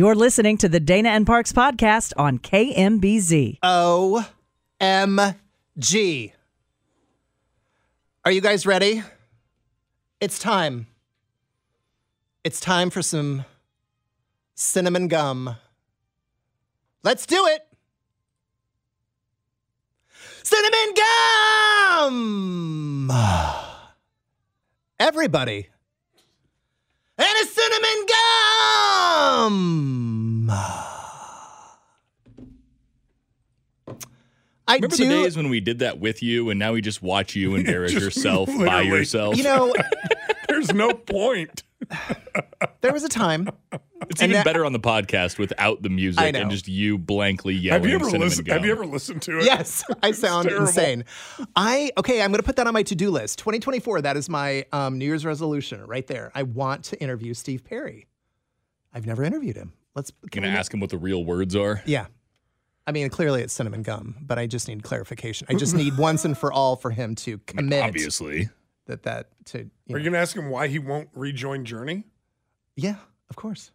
You're listening to the Dana and Parks podcast on KMBZ. O M G. Are you guys ready? It's time. It's time for some cinnamon gum. Let's do it. Cinnamon gum! Everybody. And a cinnamon gum! I Remember do. the days when we did that with you, and now we just watch you embarrass Just yourself by yourself. you know, There's no point. there was a time. it's even that- better on the podcast without the music and just you blankly yelling. Have you ever cinnamon listened? gum. Have you ever listened to it? Yes, I sound terrible. insane. I okay. I'm going to put that on my to-do list. 2024. That is my um, New Year's resolution right there. I want to interview Steve Perry. I've never interviewed him. Let's. You're can gonna we- ask him what the real words are? Yeah. I mean, clearly it's cinnamon gum, but I just need clarification. I just need once and for all for him to I mean, commit obviously. that that to. You Are know. you going to ask him why he won't rejoin Journey? yeah, of course.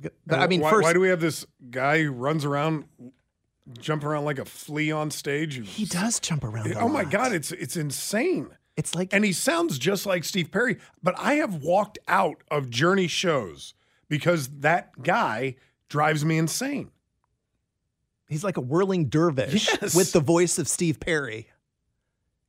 But, I mean, why, first why do we have this guy who runs around, jumping around like a flea on stage? he does jump around. a Oh my lot. God, it's it's insane. It's like And he sounds just like Steve Perry. But I have walked out of Journey shows because that guy drives me insane. he's like a whirling dervish Yes. with the voice of Steve Perry.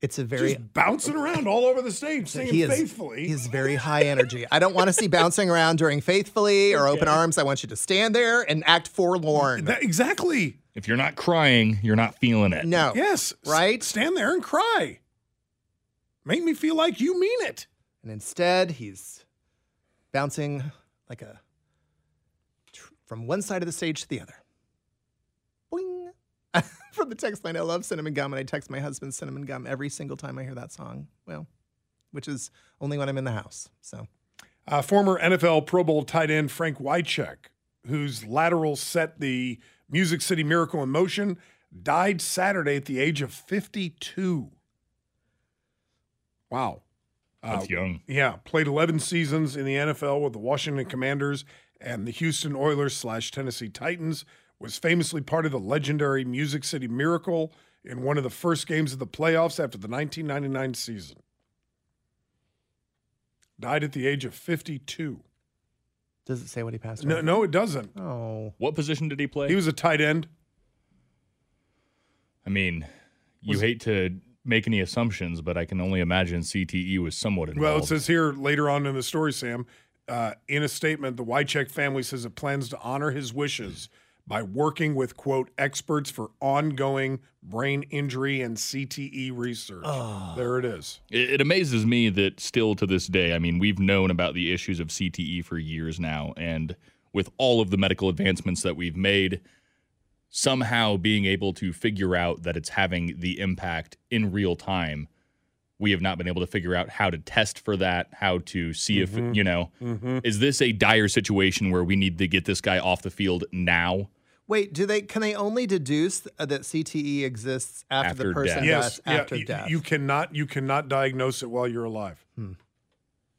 It's a very Just bouncing around all over the stage, singing he is, faithfully. He's very high energy. I don't want to see bouncing around during Faithfully or Open Arms. I want you to stand there and act forlorn. That- exactly. If you're not crying, you're not feeling it. no. Yes. S- Right? Stand there and cry. Make me feel like you mean it. And instead, he's bouncing like a tr- from one side of the stage to the other. Boing. from the text line, I love cinnamon gum, and I text my husband cinnamon gum every single time I hear that song. Well, which is only when I'm in the house. So Uh, former NFL Pro Bowl tight end Frank Wycheck, whose lateral set the Music City Miracle in motion, died Saturday at the age of 52. Wow. That's Uh, young. Yeah, played 11 seasons in the NFL with the Washington Commanders and the Houston Oilers slash Tennessee Titans. Was famously part of the legendary Music City Miracle in one of the first games of the playoffs after the 1999 season. Died at the age of 52. does it say what he passed No, away? no, it doesn't. Oh. What position did he play? He was a tight end. I mean, you Was- hate to make any assumptions, but I can only imagine CTE was somewhat involved. Well, it says here later on in the story, Sam, uh, in a statement, the Wycheck family says it plans to honor his wishes by working with, quote, experts for ongoing brain injury and CTE research. There it is. It, it amazes me that still to this day, I mean, we've known about the issues of CTE for years now, and with all of the medical advancements that we've made, somehow being able to figure out that it's having the impact in real time, we have not been able to figure out how to test for that, how to see if, mm-hmm. you know, mm-hmm. is this a dire situation where we need to get this guy off the field now? Wait, do they can they only deduce uh, that CTE exists after, After the person death. Yes, dies yeah, after you, death? you cannot you cannot diagnose it while you're alive. Hmm.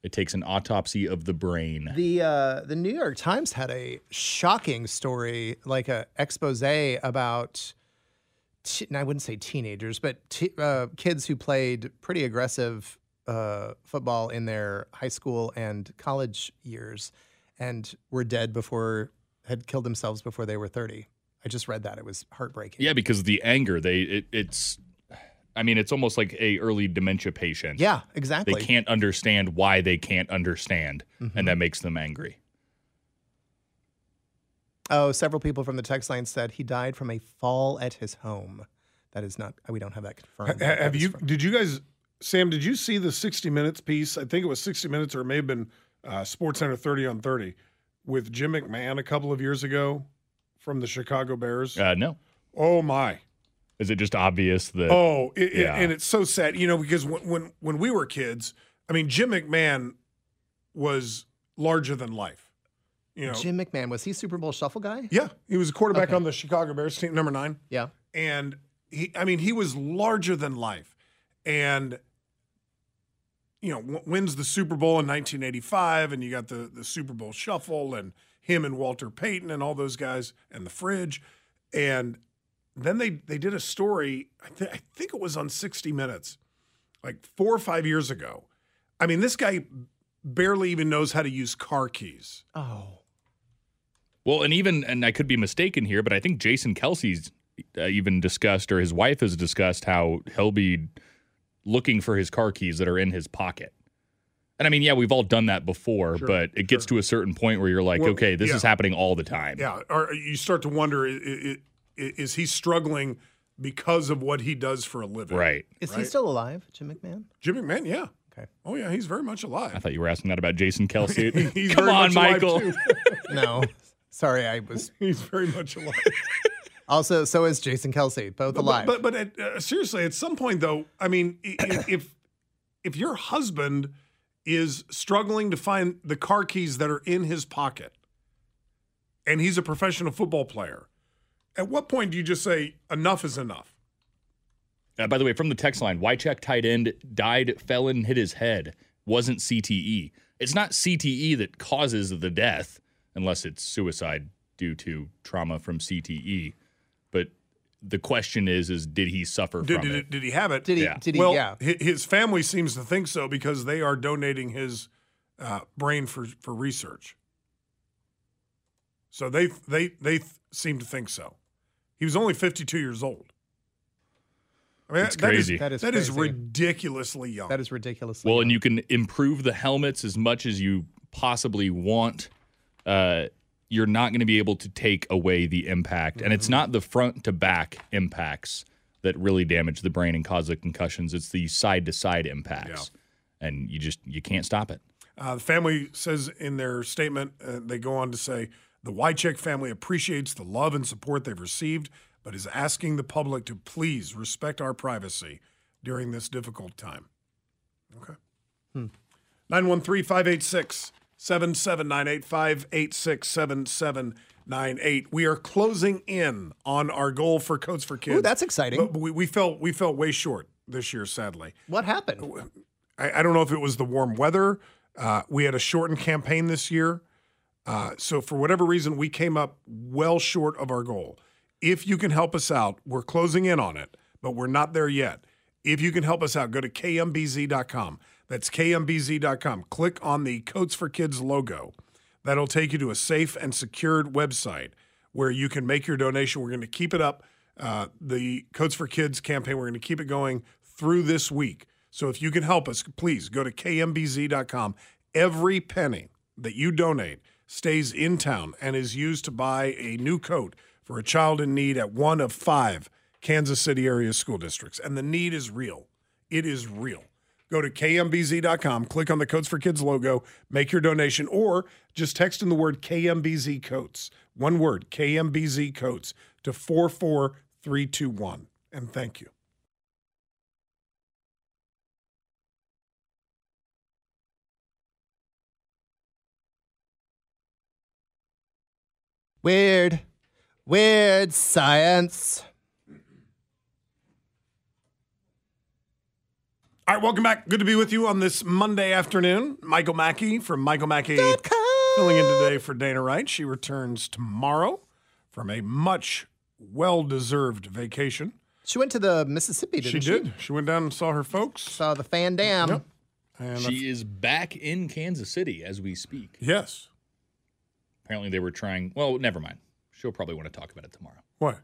It takes an autopsy of the brain. The uh, the New York Times had a shocking story, like a expose about t- and I wouldn't say teenagers, but t- uh, kids who played pretty aggressive uh, football in their high school and college years and were dead before, had killed themselves before they were 30. I just read that. It was heartbreaking. Yeah, because the anger, they it, it's I mean, it's almost like a early dementia patient. Yeah, exactly. They can't understand why they can't understand, Mm-hmm. and that makes them angry. Oh, several people from the text line said he died from a fall at his home. That is not, we don't have that confirmed. Ha- have is you? from- Did you guys, Sam? Did you see the 60 Minutes piece? I think it was 60 Minutes, or it may have been uh, Sports Center 30 on 30 with Jim McMahon a couple of years ago from the Chicago Bears. Uh, no, Oh my! Is it just obvious that? Oh, it, it- Yeah. and it's so sad, you know, because when, when when we were kids, I mean, Jim McMahon was larger than life. You know, Jim McMahon, was he Super Bowl shuffle guy? yeah, he was a quarterback Okay. on the Chicago Bears team, number nine. Yeah. and he i mean he was larger than life and you know w- wins the super bowl in 1985 and you got the the super bowl shuffle and him and walter payton and all those guys and the fridge and then they they did a story I, th- I think it was on 60 minutes like four or five years ago i mean this guy barely even knows how to use car keys Oh. Well, and even and I could be mistaken here, but I think Jason Kelce's uh, even discussed, or his wife has discussed, how he'll be looking for his car keys that are in his pocket. And I mean, yeah, we've all done that before, Sure, but it gets to a certain point where you're like, Well, okay, this yeah. is happening all the time. Yeah, or you start to wonder: i- i- i- is he struggling because of what he does for a living? Right. Is he still alive, Jim McMahon? Jim McMahon, yeah. Okay. Oh yeah, he's very much alive. I thought you were asking that about Jason Kelce. He's Come very on, much alive, Michael. too. No. Sorry, I was. he's very much alive. Also, so is Jason Kelce, both alive. But but, but at, uh, seriously, at some point though, I mean, i- i- if if your husband is struggling to find the car keys that are in his pocket, and he's a professional football player, at what point do you just say enough is enough? Uh, by the way, from the text line, Wycheck tight end died, fell and hit his head. Wasn't CTE. It's not CTE that causes the death, unless it's suicide due to trauma from CTE. But the question is, is did he suffer Did, from did, it? did he have it? did he? yeah. Did he? well, yeah. his family seems to think so because they are donating his uh, brain for for research. So they they they th- seem to think so. He was only 52 years old. I mean, It's that is- crazy. That is that is crazy. ridiculously young. That is ridiculous. Well, and you can improve the helmets as much as you possibly want. Uh, you're not going to be able to take away the impact, and it's not the front to back impacts that really damage the brain and cause the concussions. It's the side to side impacts, and you just you can't stop it. Uh, the family says in their statement, uh, they go on to say the Wycheck family appreciates the love and support they've received, but is asking the public to please respect our privacy during this difficult time. Okay. 913 586 7798 586 7798. We are closing in on our goal for Coats for Kids. Ooh, that's exciting. But we, we, felt, we felt way short this year, sadly. what happened? I, I don't know if it was the warm weather. Uh, we had a shortened campaign this year. Uh, so, for whatever reason, we came up well short of our goal. If you can help us out, we're closing in on it, but we're not there yet. If you can help us out, go to kmbz.com. That's kmbz.com. Click on the Coats for Kids logo. That'll take you to a safe and secured website where you can make your donation. We're going to keep it up. Uh, the Coats for Kids campaign, we're going to keep it going through this week. So if you can help us, please go to kmbz.com. Every penny that you donate stays in town and is used to buy a new coat for a child in need at one of five Kansas City area school districts. And the need is real. It is real. Go to kmbz.com, click on the Coats for Kids logo, make your donation, or just text in the word KMBZ Coats. One word, KMBZ Coats, to 44321. And thank you. Weird, weird science. All right, welcome back. Good to be with you on this Monday afternoon. Michael Mackey from Michael Mackey filling in today for Dana Wright. She returns tomorrow from a much well deserved vacation. She went to the Mississippi, didn't she? She did. She went down and saw her folks. Saw the fan dam. Yep. And She is back in Kansas City as we speak. yes. Apparently, they were trying. Well, never mind. She'll probably want to talk about it tomorrow. What?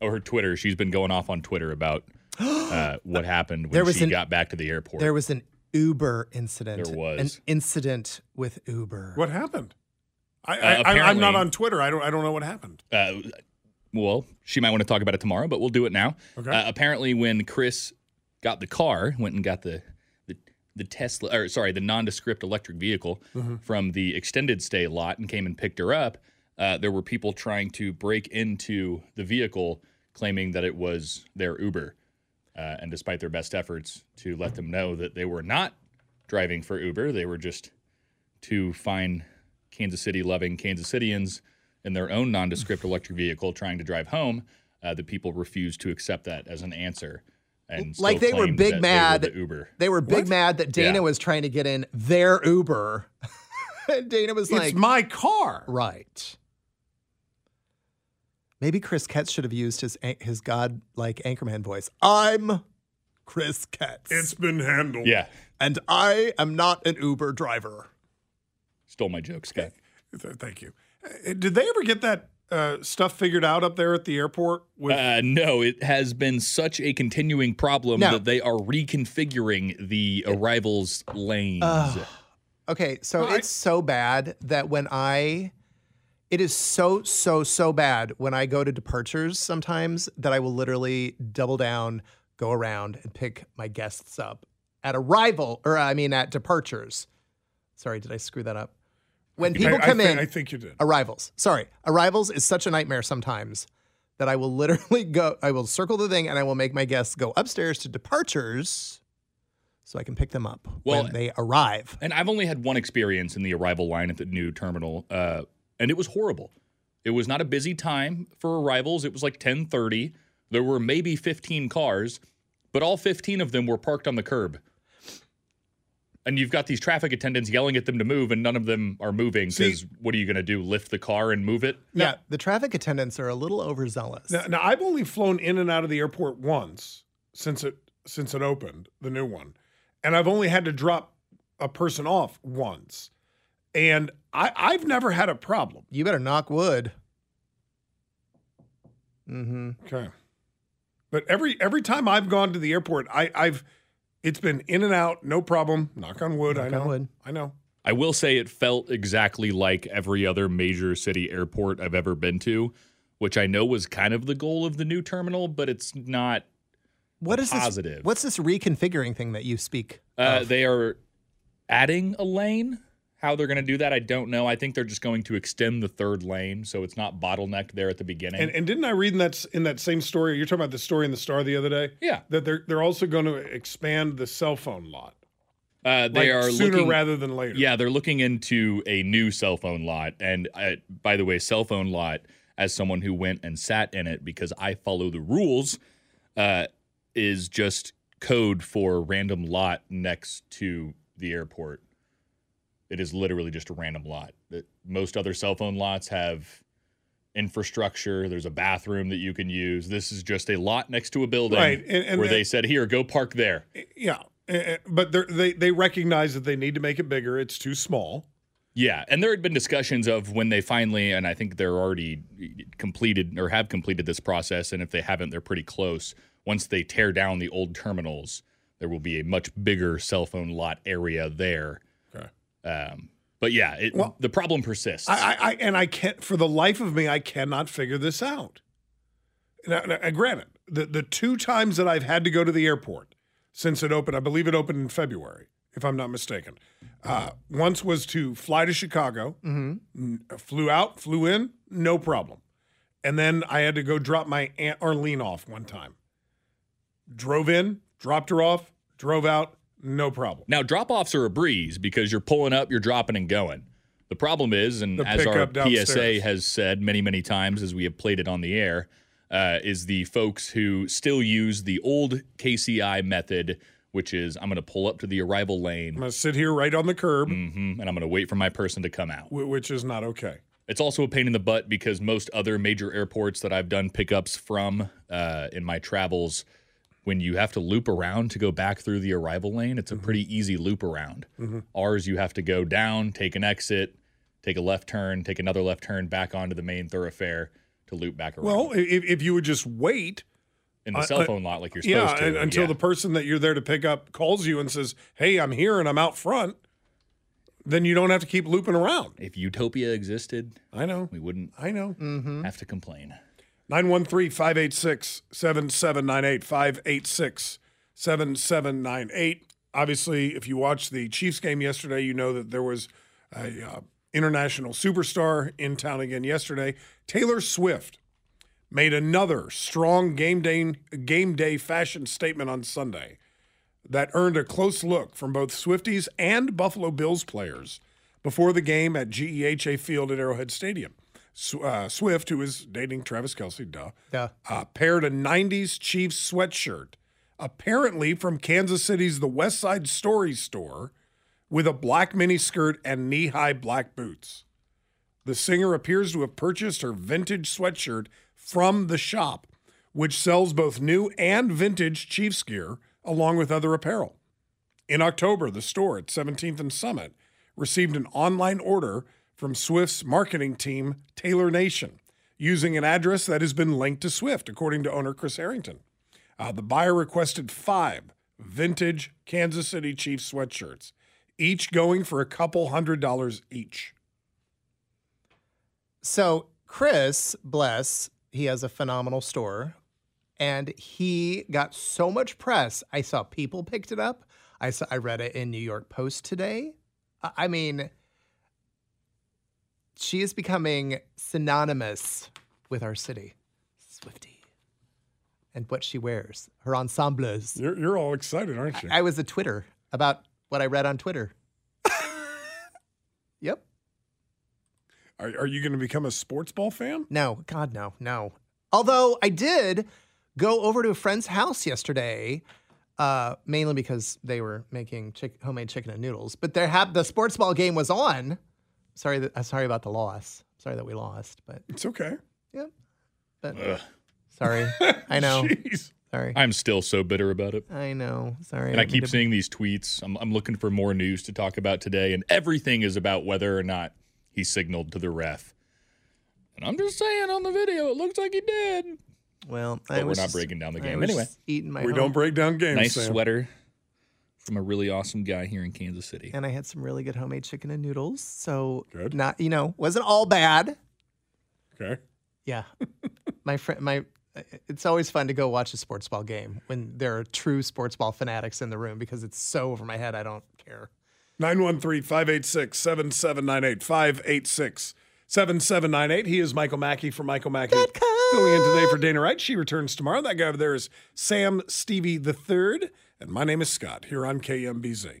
Oh, her Twitter. She's been going off on Twitter about uh, what happened when There was she an- got back to the airport. There was an Uber incident. There was. an incident with Uber. What happened? I, Uh, I, I, I'm not on Twitter. I don't. I don't know what happened. uh, well, she might want to talk about it tomorrow, but we'll do it now. Okay. Uh, apparently, when Chris got the car, went and got the the, Tesla, or sorry, the nondescript electric vehicle Mm-hmm. from the extended stay lot and came and picked her up, uh, there were people trying to break into the vehicle, claiming that it was their Uber. Uh, and despite their best efforts to let them know that they were not driving for Uber, they were just two fine Kansas City loving Kansas Cityans in their own nondescript electric vehicle trying to drive home. Uh, the people refused to accept that as an answer. And still like they were big mad. They were the Uber. They were big What? mad that Dana Yeah. was trying to get in their Uber. and Dana was like, it's my car. right. Maybe Chris Ketz should have used his his god like Anchorman voice. I'm Chris Ketz. It's been handled. Yeah, and I am not an Uber driver. stole my joke, Scott. Thank you. Uh, Did they ever get that uh, stuff figured out up there at the airport? With Uh, no, it has been such a continuing problem No. that they are reconfiguring the arrivals lanes. Okay, so Well, I- it's so bad that when I it is so so so bad when I go to departures sometimes that I will literally double down, go around and pick my guests up at arrival or I mean at departures. Sorry, did I screw that up? When people I, I come in, I think you did. arrivals. Sorry, arrivals is such a nightmare sometimes that I will literally go. I will circle the thing and I will make my guests go upstairs to departures, so I can pick them up Well- when they arrive. And I've only had one experience in the arrival line at the new terminal, uh, and it was horrible. It was not a busy time for arrivals. It was like 10:30. There were maybe 15 cars, but all 15 of them were parked on the curb. And you've got these traffic attendants yelling at them to move, and none of them are moving See- because what are you going to do? Lift the car and move it? Yeah, the traffic attendants are a little overzealous. Now, now I've only flown in and out of the airport once since it since it opened, the new one, and I've only had to drop a person off once, and I, I've never had a problem. You better knock wood. Mm-hmm. Okay, but every every time I've gone to the airport, I, I've it's been in and out, no problem. Knock on wood. I know. on wood. I know. I will say it felt exactly like every other major city airport I've ever been to, which I know was kind of the goal of the new terminal, but it's not. What is positive. this? What's this reconfiguring thing that you speak? Uh, of? they are adding a lane. How they're going to do that, I don't know. I think they're just going to extend the third lane so it's not bottlenecked there at the beginning. And and didn't I read in that in that same story? You're talking about the story in the Star the other day. yeah, That they're they're also going to expand the cell phone lot. uh, they like are sooner looking, rather than later. Yeah, they're looking into a new cell phone lot. And uh, by the way, cell phone lot, as someone who went and sat in it because I follow the rules, uh, is just code for random lot next to the airport. It is literally just a random lot. That most other cell phone lots have infrastructure. There's a bathroom that you can use. This is just a lot next to a building Right, and- and where the- they said, "Here, go park there." Yeah, eh, eh, but they they recognize that they need to make it bigger. It's too small. Yeah, and there had been discussions of when they finally, and I think they're already completed or have completed this process, and if they haven't, they're pretty close. Once they tear down the old terminals, there will be a much bigger cell phone lot area there. Okay. Um, but yeah, it, Well, the problem persists. I, I, I and I can't for the life of me I cannot figure this out. Now, now, and granted, the the two times that I've had to go to the airport since it opened, I believe it opened in February, if I'm not mistaken. Uh, once was to fly to Chicago, N- flew out, flew in, no problem, and then I had to go drop my aunt Arlene off one time. Drove in, dropped her off, drove out, no problem. now, drop offs are a breeze because you're pulling up, you're dropping and going. The problem is, and The as our. PSA has said many, many times as we have played it on the air, uh, is the folks who still use the old KCI method, which is I'm going to pull up to the arrival lane I'm gonna sit here right on the curb, mhm, and I'm going to wait for my person to come out. wh- which is not okay. It's also a pain in the butt because most other major airports that I've done pickups from uh, in my travels, when you have to loop around to go back through the arrival lane, it's a pretty easy loop around. Ours, you have to go down, take an exit, take a left turn, take another left turn back onto the main thoroughfare to loop back around. Well, if, if you would just wait, in the uh, cell uh, phone lot like you're yeah, supposed to. until yeah. the person that you're there to pick up calls you and says, "Hey, I'm here and I'm out front," then you don't have to keep looping around. if Utopia existed, I know, we wouldn't I know. have to complain. 913 586 7798. 586 7798. Obviously, if you watched the Chiefs game yesterday, you know that there was a uh, international superstar in town again yesterday. Taylor Swift made another strong game day, game day fashion statement on Sunday that earned a close look from both Swifties and Buffalo Bills players before the game at GEHA Field at Arrowhead Stadium. Uh, Swift, who is dating Travis Kelce, duh, uh, paired a 90s Chiefs sweatshirt, apparently from Kansas City's The Westside Storey store, with a black miniskirt and knee high black boots. The singer appears to have purchased her vintage sweatshirt from the shop, which sells both new and vintage Chiefs gear along with other apparel. In October, the store at 17th and Summit received an online order from Swift's marketing team, Taylor Nation, using an address that has been linked to Swift, according to owner Chris Harrington. Uh, the buyer requested five vintage Kansas City Chiefs sweatshirts, each going for a couple hundred dollars each. So Chris, bless, he has a phenomenal store, and he got so much press. I saw people picked it up. I saw, I read it in New York Post today. I I mean, she is becoming synonymous with our city, Swifty, and what she wears, her ensembles. You're, you're all excited, aren't you? I was a Twitter about what I read on Twitter. yep. Are, are you going to become a sports ball fan? No, God, no, no. Although I did go over to a friend's house yesterday, uh, mainly because they were making chick- homemade chicken and noodles. But have the sports ball game was on. Sorry, that, uh, sorry about the loss. Sorry that we lost, but It's okay. yeah. But Ugh. sorry, I know. Jeez. Sorry, I'm still so bitter about it. I know. Sorry. And I didn't keep mean to- seeing these tweets. I'm, I'm looking for more news to talk about today, and everything is about whether or not he signaled to the ref. And I'm just saying on the video, it looks like he did. Well, But I we're was not breaking down the game. Anyway. eating my. We home- don't break down games. Nice Sam. sweater from a really awesome guy here in Kansas City. and I had some really good homemade chicken and noodles. So Good. not you know wasn't all bad. Okay. Yeah, my friend, my. It's always fun to go watch a sports ball game when there are true sports ball fanatics in the room because it's so over my head. I don't care. 913 586 7798. 586 7798. He is Michael Mackey from Michael Mackey. Filling in today for Dana Wright. She returns tomorrow. That guy over there is Sam Stevie the Third, And my name is Scott here on KMBZ.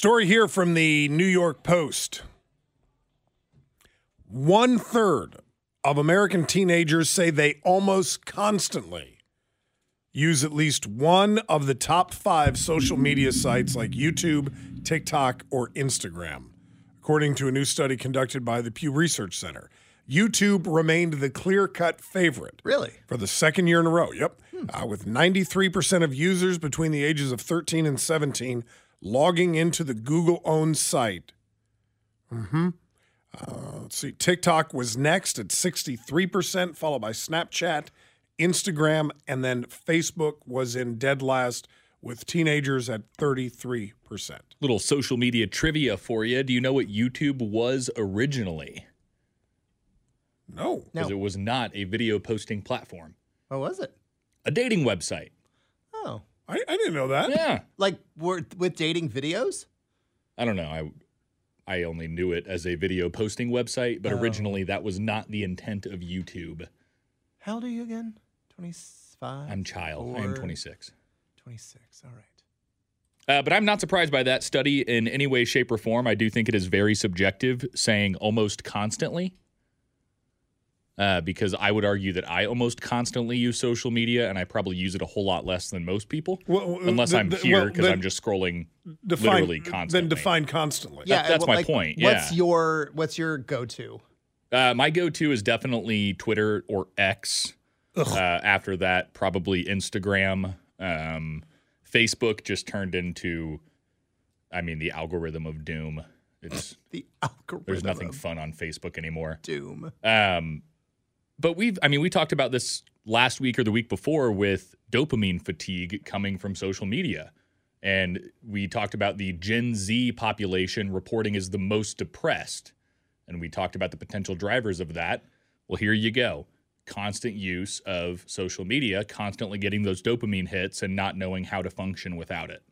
Story here from the New York Post. One third of American teenagers say they almost constantly use at least one of the top five social media sites like YouTube, TikTok, or Instagram, according to a new study conducted by the Pew Research Center. YouTube remained the clear cut favorite. Really? For the second year in a row. Yep. Uh, with 93% of users between the ages of 13 and 17 logging into the Google owned site. hmm. Uh, let's see. TikTok was next at 63%, followed by Snapchat, Instagram, and then Facebook was in dead last with teenagers at 33%. Little social media trivia for you. Do you know what YouTube was originally? No. No. Because it was not a video posting platform, What was it? a dating website. Oh, I, I didn't know that. Yeah. like we're, with dating videos? I don't know. I I only knew it as a video posting website, but originally that was not the intent of YouTube. How old are you again? 25? I'm child. I am 26. 26. All right. Uh, but I'm not surprised by that study in any way, shape, or form. I do think it is very subjective, saying almost constantly. Uh, because I would argue that I almost constantly use social media, and I probably use it a whole lot less than most people, Well, unless the- I'm the- here because then I'm just scrolling Define, literally constantly. Then define constantly. Yeah, that's well, my like, point, What's yeah. your What's your go to? Uh, my go-to is definitely Twitter or X. Uh, after that, probably Instagram. Um, Facebook just turned into, I mean, the algorithm of doom. It's The algorithm. there's nothing of fun on Facebook anymore. Doom. Um, but we've, I mean, we talked about this last week or the week before with dopamine fatigue coming from social media. And we talked about the Gen Z population reporting as the most depressed. And we talked about the potential drivers of that. Well, here you go. Constant use of social media, constantly getting those dopamine hits and not knowing how to function without it.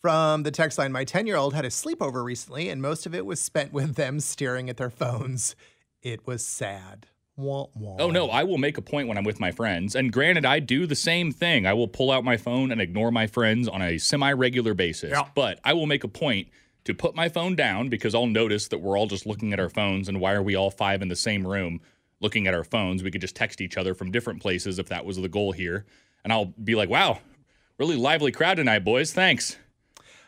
From the text line, my 10 year old had a sleepover recently, and most of it was spent with them staring at their phones. It was sad. Wah, wah. Oh no, I will make a point when I'm with my friends. And granted, I do the same thing. I will pull out my phone and ignore my friends on a semi-regular basis. Yeah. But I will make a point to put my phone down because I'll notice that we're all just looking at our phones and why are we all five in the same room looking at our phones? We could just text each other from different places if that was the goal here. And I'll be like, "Wow, really lively crowd tonight, boys. Thanks."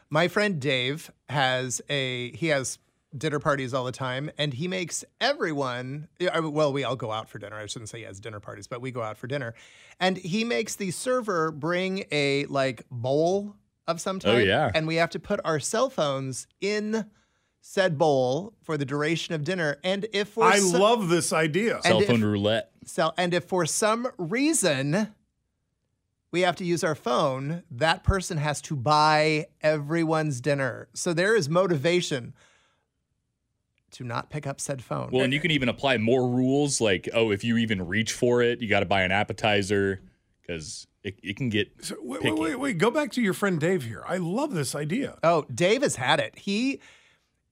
My friend Dave has a he has dinner parties all the time, and he makes everyone. Well, we all go out for dinner. I shouldn't say he has dinner parties, but we go out for dinner, and he makes the server bring a like bowl of some oh, type. Oh, yeah. and we have to put our cell phones in said bowl for the duration of dinner. And if for I so- love this idea. Cell if- phone roulette. so, and if for some reason we have to use our phone, that person has to buy everyone's dinner. So there is motivation to not pick up said phone. Well, and you can even apply more rules like, "Oh, if you even reach for it, you got to buy an appetizer cuz it, it can get So, wait, picky. wait, wait, wait. Go back to your friend Dave here. I love this idea. oh, Dave has had it. He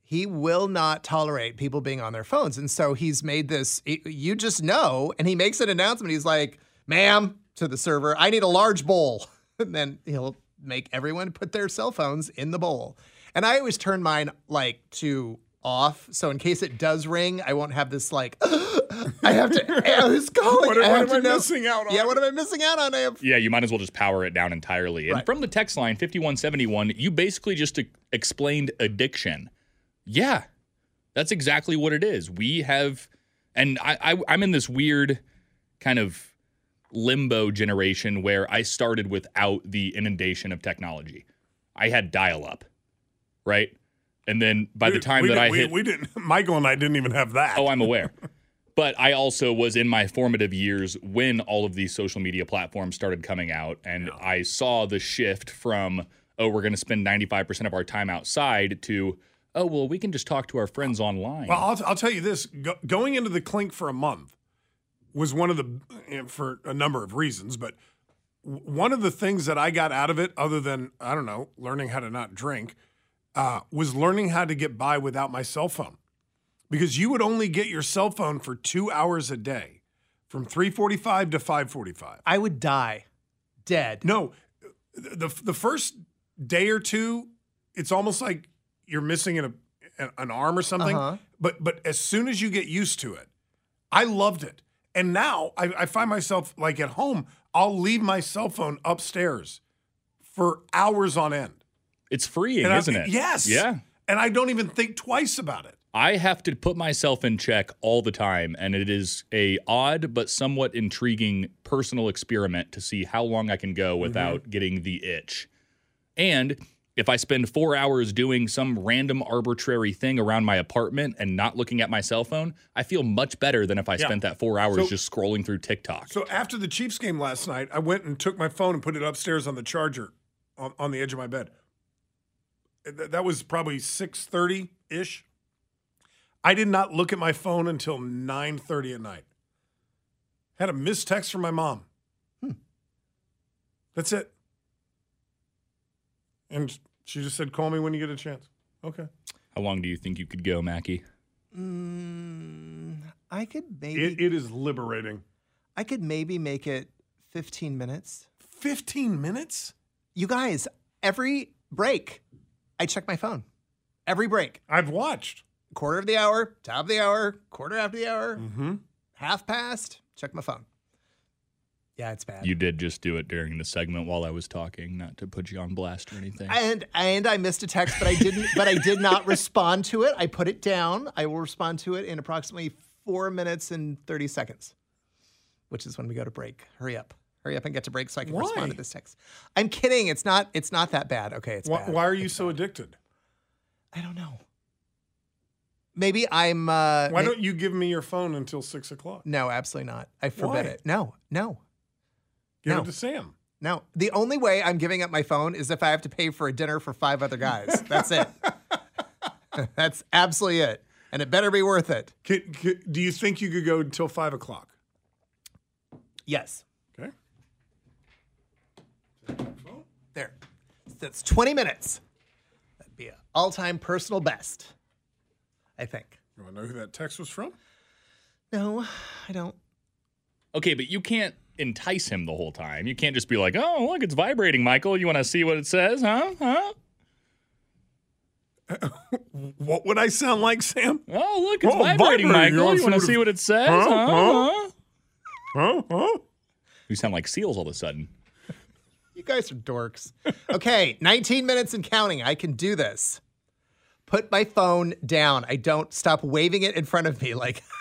he will not tolerate people being on their phones, and so he's made this. You just know, and he makes an announcement. He's like, "Ma'am," to the server, "I need a large bowl," and then he'll make everyone put their cell phones in the bowl. And I always turn mine like to off, so in case it does ring, I won't have this like. I have to. Who's calling? What- what am I know- missing out on? Yeah, what am I missing out on? I have. Yeah, you might as well just power it down entirely. And Right. from the text line 5171, you basically just explained addiction. Yeah, that's exactly what it is. We have, and I, I, I'm in this weird kind of limbo generation where I started without the inundation of technology. I had dial up, right? And then by the time we that I we, hit, we didn't. Michael and I didn't even have that. Oh, I'm aware. but I also was in my formative years when all of these social media platforms started coming out, and I saw the shift from, oh, we're going to spend 95% of our time outside to, oh, well, we can just talk to our friends online. Well, I'll, I'll tell you this: Go, going into the clink for a month was one of the, eh, for a number of reasons, but one of the things that I got out of it, other than I don't know, learning how to not drink, uh, was learning how to get by without my cell phone, because you would only get your cell phone for two hours a day, from three forty-five to five forty-five. I would die, dead. No, the the first day or two, it's almost like you're missing an, an arm or something. Uh-huh. But but as soon as you get used to it, I loved it. And now I, I find myself like at home, I'll leave my cell phone upstairs for hours on end. It's freeing, And I- isn't it? Yes. Yeah. and I don't even think twice about it. I have to put myself in check all the time, and it is a odd but somewhat intriguing personal experiment to see how long I can go mm-hmm. without getting the itch. And if I spend four hours doing some random arbitrary thing around my apartment and not looking at my cell phone, I feel much better than if I Yeah. spent that four hours So- just scrolling through TikTok. So after the Chiefs game last night, I went and took my phone and put it upstairs on the charger on, on the edge of my bed. Th- That was probably 6:30 ish. I did not look at my phone until 9:30 at night. Had a missed text from my mom. That's it. And she just said, "Call me when you get a chance." Okay. how long do you think you could go, Mackey? Mm, I could maybe It, it is liberating. I could maybe make it 15 minutes. 15 minutes? You guys, every break, I check my phone. Every break. I've watched. Quarter of the hour, top of the hour, quarter after the hour, Mm-hmm. half past, check my phone. Yeah, it's bad. You did just do it during the segment while I was talking, not to put you on blast or anything. and and I missed a text, but I didn't. but I did not respond to it. I put it down. I will respond to it in approximately four minutes and thirty seconds, which is when we go to break. Hurry up, hurry up, and get to break so I can Why? respond to this text. I'm kidding. It's not. It's not that bad. Okay, it's Why, bad. why are you It's so bad. addicted? I don't know. Maybe I'm. Uh, Why may- don't you give me your phone until six o'clock? No, absolutely not. I forbid Why? it. No, no, Give No. it to Sam. no. The only way I'm giving up my phone is if I have to pay for a dinner for five other guys. That's it. That's absolutely it, and it better be worth it. Can, can- do you think you could go until five o'clock? Yes. Okay. There. That's 20 minutes. That'd be an all time personal best, I think. You want to know who that text was from? No, I don't. Okay, but you can't entice him the whole time. You can't just be like, "Oh, look, it's vibrating, Michael. You want to see what it says, huh? Huh? What would I sound like, Sam? Oh, look, it's Oh, vibrating, vibrating. Michael. wanna You want to see see what what it says, Huh? huh? Huh? huh? Huh? Huh? You sound like seals all of a sudden. Guys are dorks. Okay, 19 minutes and counting. I can do this. Put my phone down. I don't stop waving it in front of me like,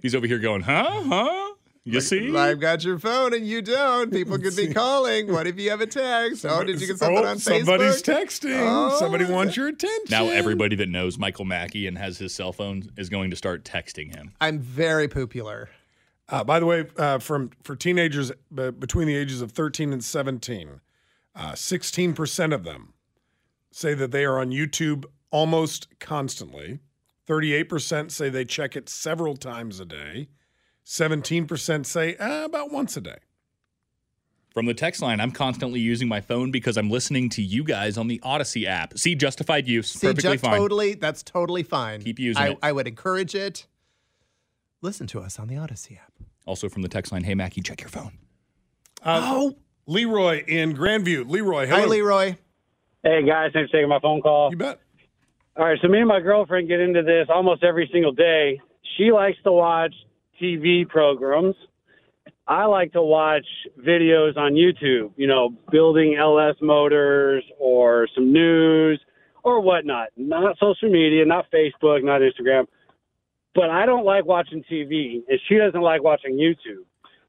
He's over here going, huh? Huh? You see? I've got your phone and you don't. People could be calling. What if you have a text? Oh, did you get something Oh, on Somebody's texting. Oh, Somebody wants your attention. Now everybody that knows Michael Mackey and has his cell phone is going to start texting him. I'm very popular. Uh, by the way, uh, from for teenagers uh, between the ages of 13 and 17, uh, 16% of them say that they are on YouTube almost constantly. 38% say they check it several times a day. 17% say uh, about once a day. From the text line, I'm constantly using my phone because I'm listening to you guys on the Audacy app. See, justified use. See, Perfectly just fine. totally, that's totally fine. Keep using I, it. I would encourage it. Listen to us on the Audacy app. Also from the text line, hey Mackey, check your phone. Uh, oh, Leroy in Grandview. Leroy, hello. Hi, Leroy. Hey guys, thanks for taking my phone call. You bet. All right, so me and my girlfriend get into this almost every single day. She likes to watch TV programs. I like to watch videos on YouTube, you know, building LS motors or some news or whatnot. Not social media, not Facebook, not Instagram. But I don't like watching TV, and she doesn't like watching YouTube.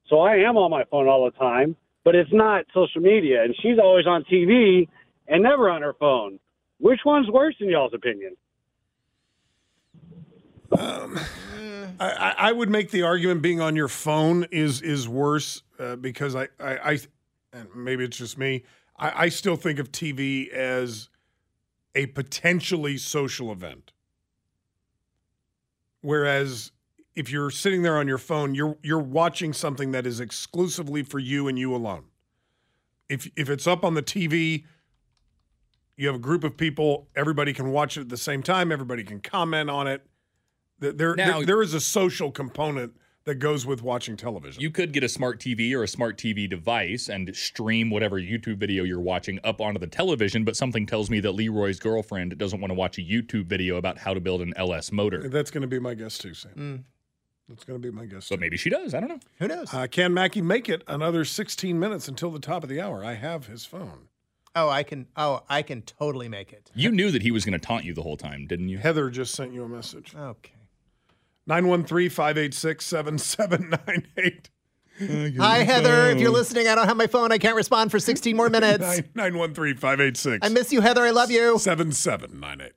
So I am on my phone all the time, but it's not social media. And she's always on TV and never on her phone. Which one's worse in y'all's opinion? I, I I would make the argument being on your phone is is worse uh, because I, I, I and maybe it's just me. I, I still think of TV as a potentially social event, whereas if you're sitting there on your phone, you're you're watching something that is exclusively for you and you alone. If if it's up on the TV, you have a group of people. Everybody can watch it at the same time. Everybody can comment on it. There, there, Now- there- there is a social component that goes with watching television. You could get a smart TV or a smart TV device and stream whatever YouTube video you're watching up onto the television, but something tells me that Leroy's girlfriend doesn't want to watch a YouTube video about how to build an LS motor. That's going to be my guess too, Sam. That's going to be my guess. But Too. maybe she does. I don't know. Who knows? Uh, can Mackey make it another 16 minutes until the top of the hour? I have his phone. Oh, I can. Oh, I can totally make it. You knew that he was going to taunt you the whole time, didn't you? Heather just sent you a message. Okay. 913 586 7798. Hi, Heather. If you're oh. listening, I don't have my phone. I can't respond for 16 more minutes. 913 586 I miss you, Heather. I love you. 7798.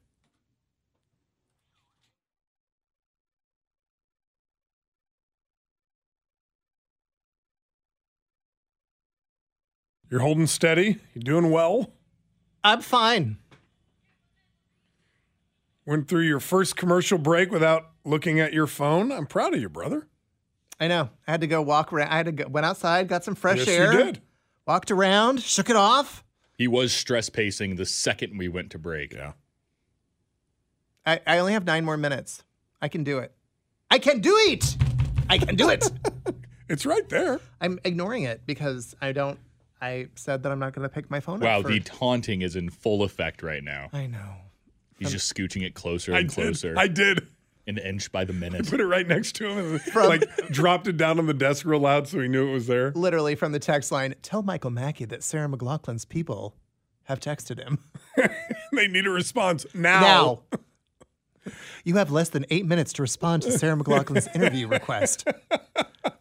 You're holding steady. You're doing well. I'm fine. Went through your first commercial break without looking at your phone. I'm proud of you, brother. I know. I had to go walk around. I had to go, went outside, got some fresh yes, air. you did. Walked around, shook it off. He was stress pacing the second we went to break. Yeah. I, I only have nine more minutes. I can do it. I can do it. I can do it. It's right there. I'm ignoring it because I don't. I said that I'm not going to pick my phone Wow, up. for- the taunting is in full effect right now. I know. He's just scooching it closer I and did. closer, I did. an inch by the minute. I Put it right next to him and like dropped it down on the desk real loud so he knew it was there. Literally from the text line, tell Michael Mackey that Sarah McLachlan's people have texted him. They need a response now. Now. You have less than eight minutes to respond to Sarah McLachlan's interview request,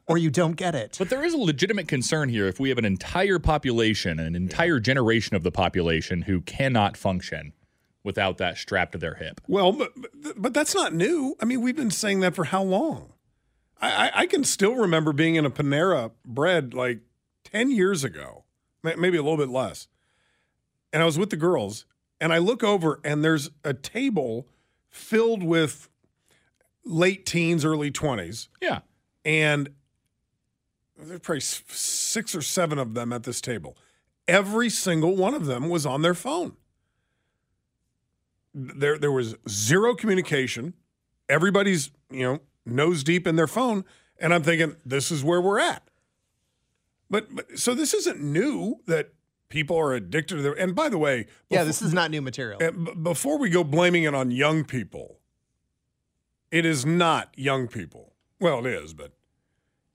or you don't get it. But there is a legitimate concern here if we have an entire population, an entire generation of the population who cannot function without that strapped to their hip. Well, but, but that's not new. I mean, we've been saying that for how long? I, I, I can still remember being in a Panera Bread like ten years ago, maybe a little bit less, and I was with the girls, and I look over and there's a table filled with late teens, early twenties, Yeah. and there's probably six or seven of them at this table. Every single one of them was on their phone. There, there was zero communication. Everybody's, you know, nose deep in their phone, and I'm thinking this is where we're at. But, but so this isn't new that people are addicted to their. And by the way, Yeah, befo- this is not new material. b- before we go blaming it on young people, it is not young people. Well, it is, but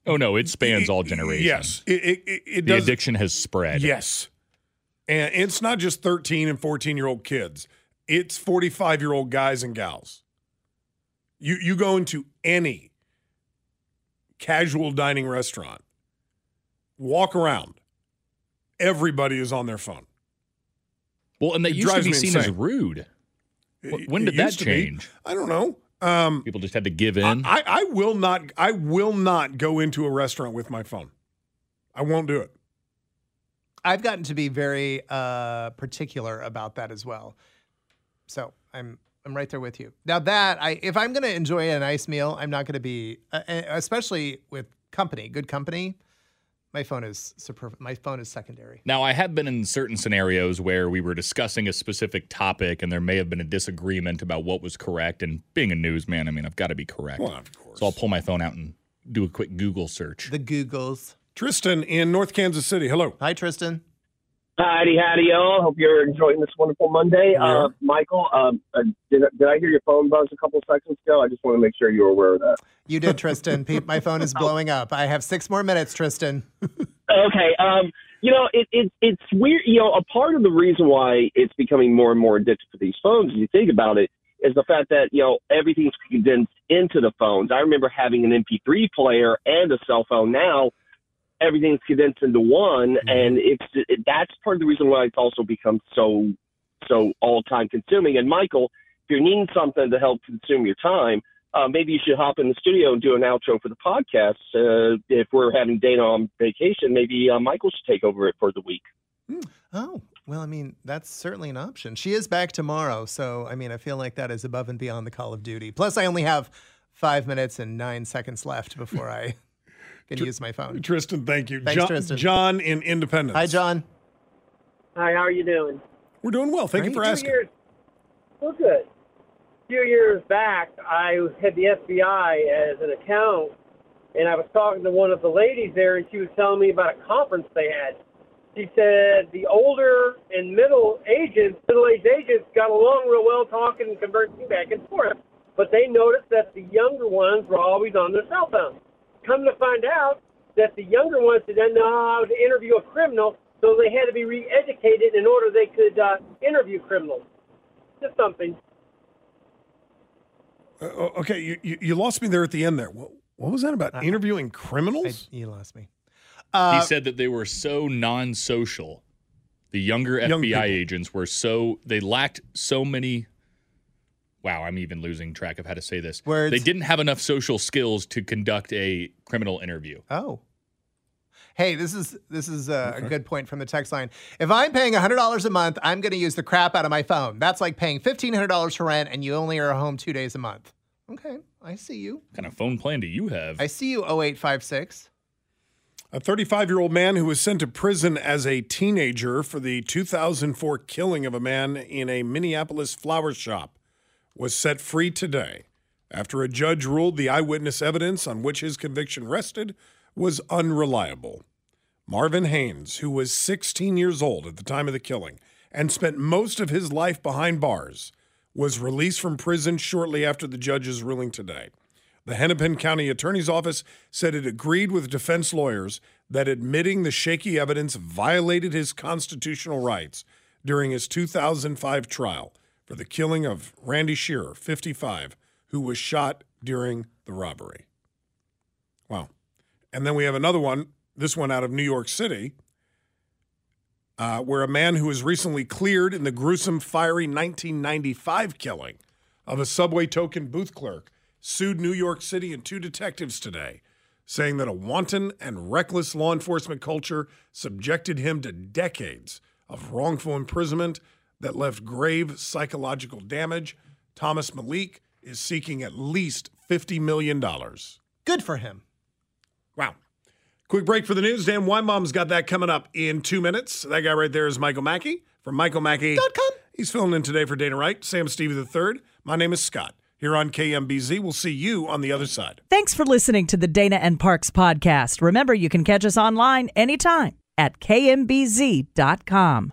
Oh no, it spans all generations. Yes, it it, it, it The does. addiction has spread. Yes, and it's not just thirteen and fourteen year old kids. It's forty five year old guys and gals. You you go into any casual dining restaurant, walk around. Everybody is on their phone. Well, and that It used to drives be me seen as rude. When did that used be. change? I don't know. Um, People just had to give I, in. I, I will not. I will not go into a restaurant with my phone. I won't do it. I've gotten to be very uh, particular about that as well. So I'm I'm right there with you. Now that I if I'm going to enjoy a nice meal, I'm not going to be uh, uh, especially with company, good company. My phone is super. My phone is secondary. Now, I have been in certain scenarios where we were discussing a specific topic and there may have been a disagreement about what was correct. And being a newsman, I mean, I've got to be correct. Well, of course. So I'll pull my phone out and do a quick Google search. The Googles. Tristan in North Kansas City. Hello. Hi, Tristan. Howdy, howdy, y'all. Hope you're enjoying this wonderful Monday. Uh, Michael, um, uh, did, did I hear your phone buzz a couple seconds ago? I just want to make sure you were aware of that. You did, Tristan. My phone is blowing up. I have six more minutes, Tristan. Okay. Um, you know, it, it, it's weird. You know, a part of the reason why it's becoming more and more addictive to these phones, if you think about it, is the fact that, you know, everything's condensed into the phones. I remember having an MP3 player and a cell phone. Now, everything's condensed into one. And it's it, that's part of the reason why it's also become so, so all time consuming. And Michael, if you're needing something to help consume your time, uh, maybe you should hop in the studio and do an outro for the podcast. Uh, if we're having Dana on vacation, maybe uh, Michael should take over it for the week. Oh, well, I mean, that's certainly an option. She is back tomorrow. So, I mean, I feel like that is above and beyond the call of duty. Plus, I only have five minutes and nine seconds left before I can use my phone. Tristan, thank you. Thanks, John, Tristan. John in Independence. Hi, John. Hi, how are you doing? We're doing well. Thank you for Few asking. Years, well, good. A few years back, I had the FBI as an account, and I was talking to one of the ladies there, and she was telling me about a conference they had. She said the older and middle agents, middle-aged agents, got along real well, talking and conversing back and forth. But they noticed that the younger ones were always on their cell phones. Come to find out that the younger ones didn't know how to interview a criminal, so they had to be re-educated in order they could uh, interview criminals. Just something. Uh, okay, you, you, you lost me there at the end there. What, what was that about? Interviewing criminals? I, you lost me. he Uh, said that they were so non-social. The younger Young FBI people. agents were so they lacked so many. Wow, I'm even losing track of how to say this. Words. They didn't have enough social skills to conduct a criminal interview. Oh. Hey, this is this is uh, a good point from the text line. If I'm paying $100 a month, I'm going to use the crap out of my phone. That's like paying $1,500 for rent and you only are home two days a month. Okay, I see you. What kind of phone plan do you have? I see you, 0856. A 35 year old man who was sent to prison as a teenager for the 2004 killing of a man in a Minneapolis flower shop was set free today after a judge ruled the eyewitness evidence on which his conviction rested was unreliable. Marvin Haynes, who was 16 years old at the time of the killing and spent most of his life behind bars, was released from prison shortly after the judge's ruling today. The Hennepin County Attorney's Office said it agreed with defense lawyers that admitting the shaky evidence violated his constitutional rights during his 2005 trial for the killing of Randy Sherer, 55, who was shot during the robbery. Wow. And then we have another one, this one out of New York City, uh, where a man who was recently cleared in the gruesome, fiery 1995 killing of a subway token booth clerk sued New York City and two detectives today, saying that a wanton and reckless law enforcement culture subjected him to decades of wrongful imprisonment that left grave psychological damage. Thomas Malik is seeking at least $50 million. Good for him. Wow. Quick break for the news. Dan Weinbaum's got that coming up in two minutes. That guy right there is Michael Mackey from MichaelMackey.com. He's filling in today for Dana Wright, Sam Stevie III. My name is Scott. Here on KMBZ, we'll see you on the other side. Thanks for listening to the Dana and Parks podcast. Remember, you can catch us online anytime at kmbz.com.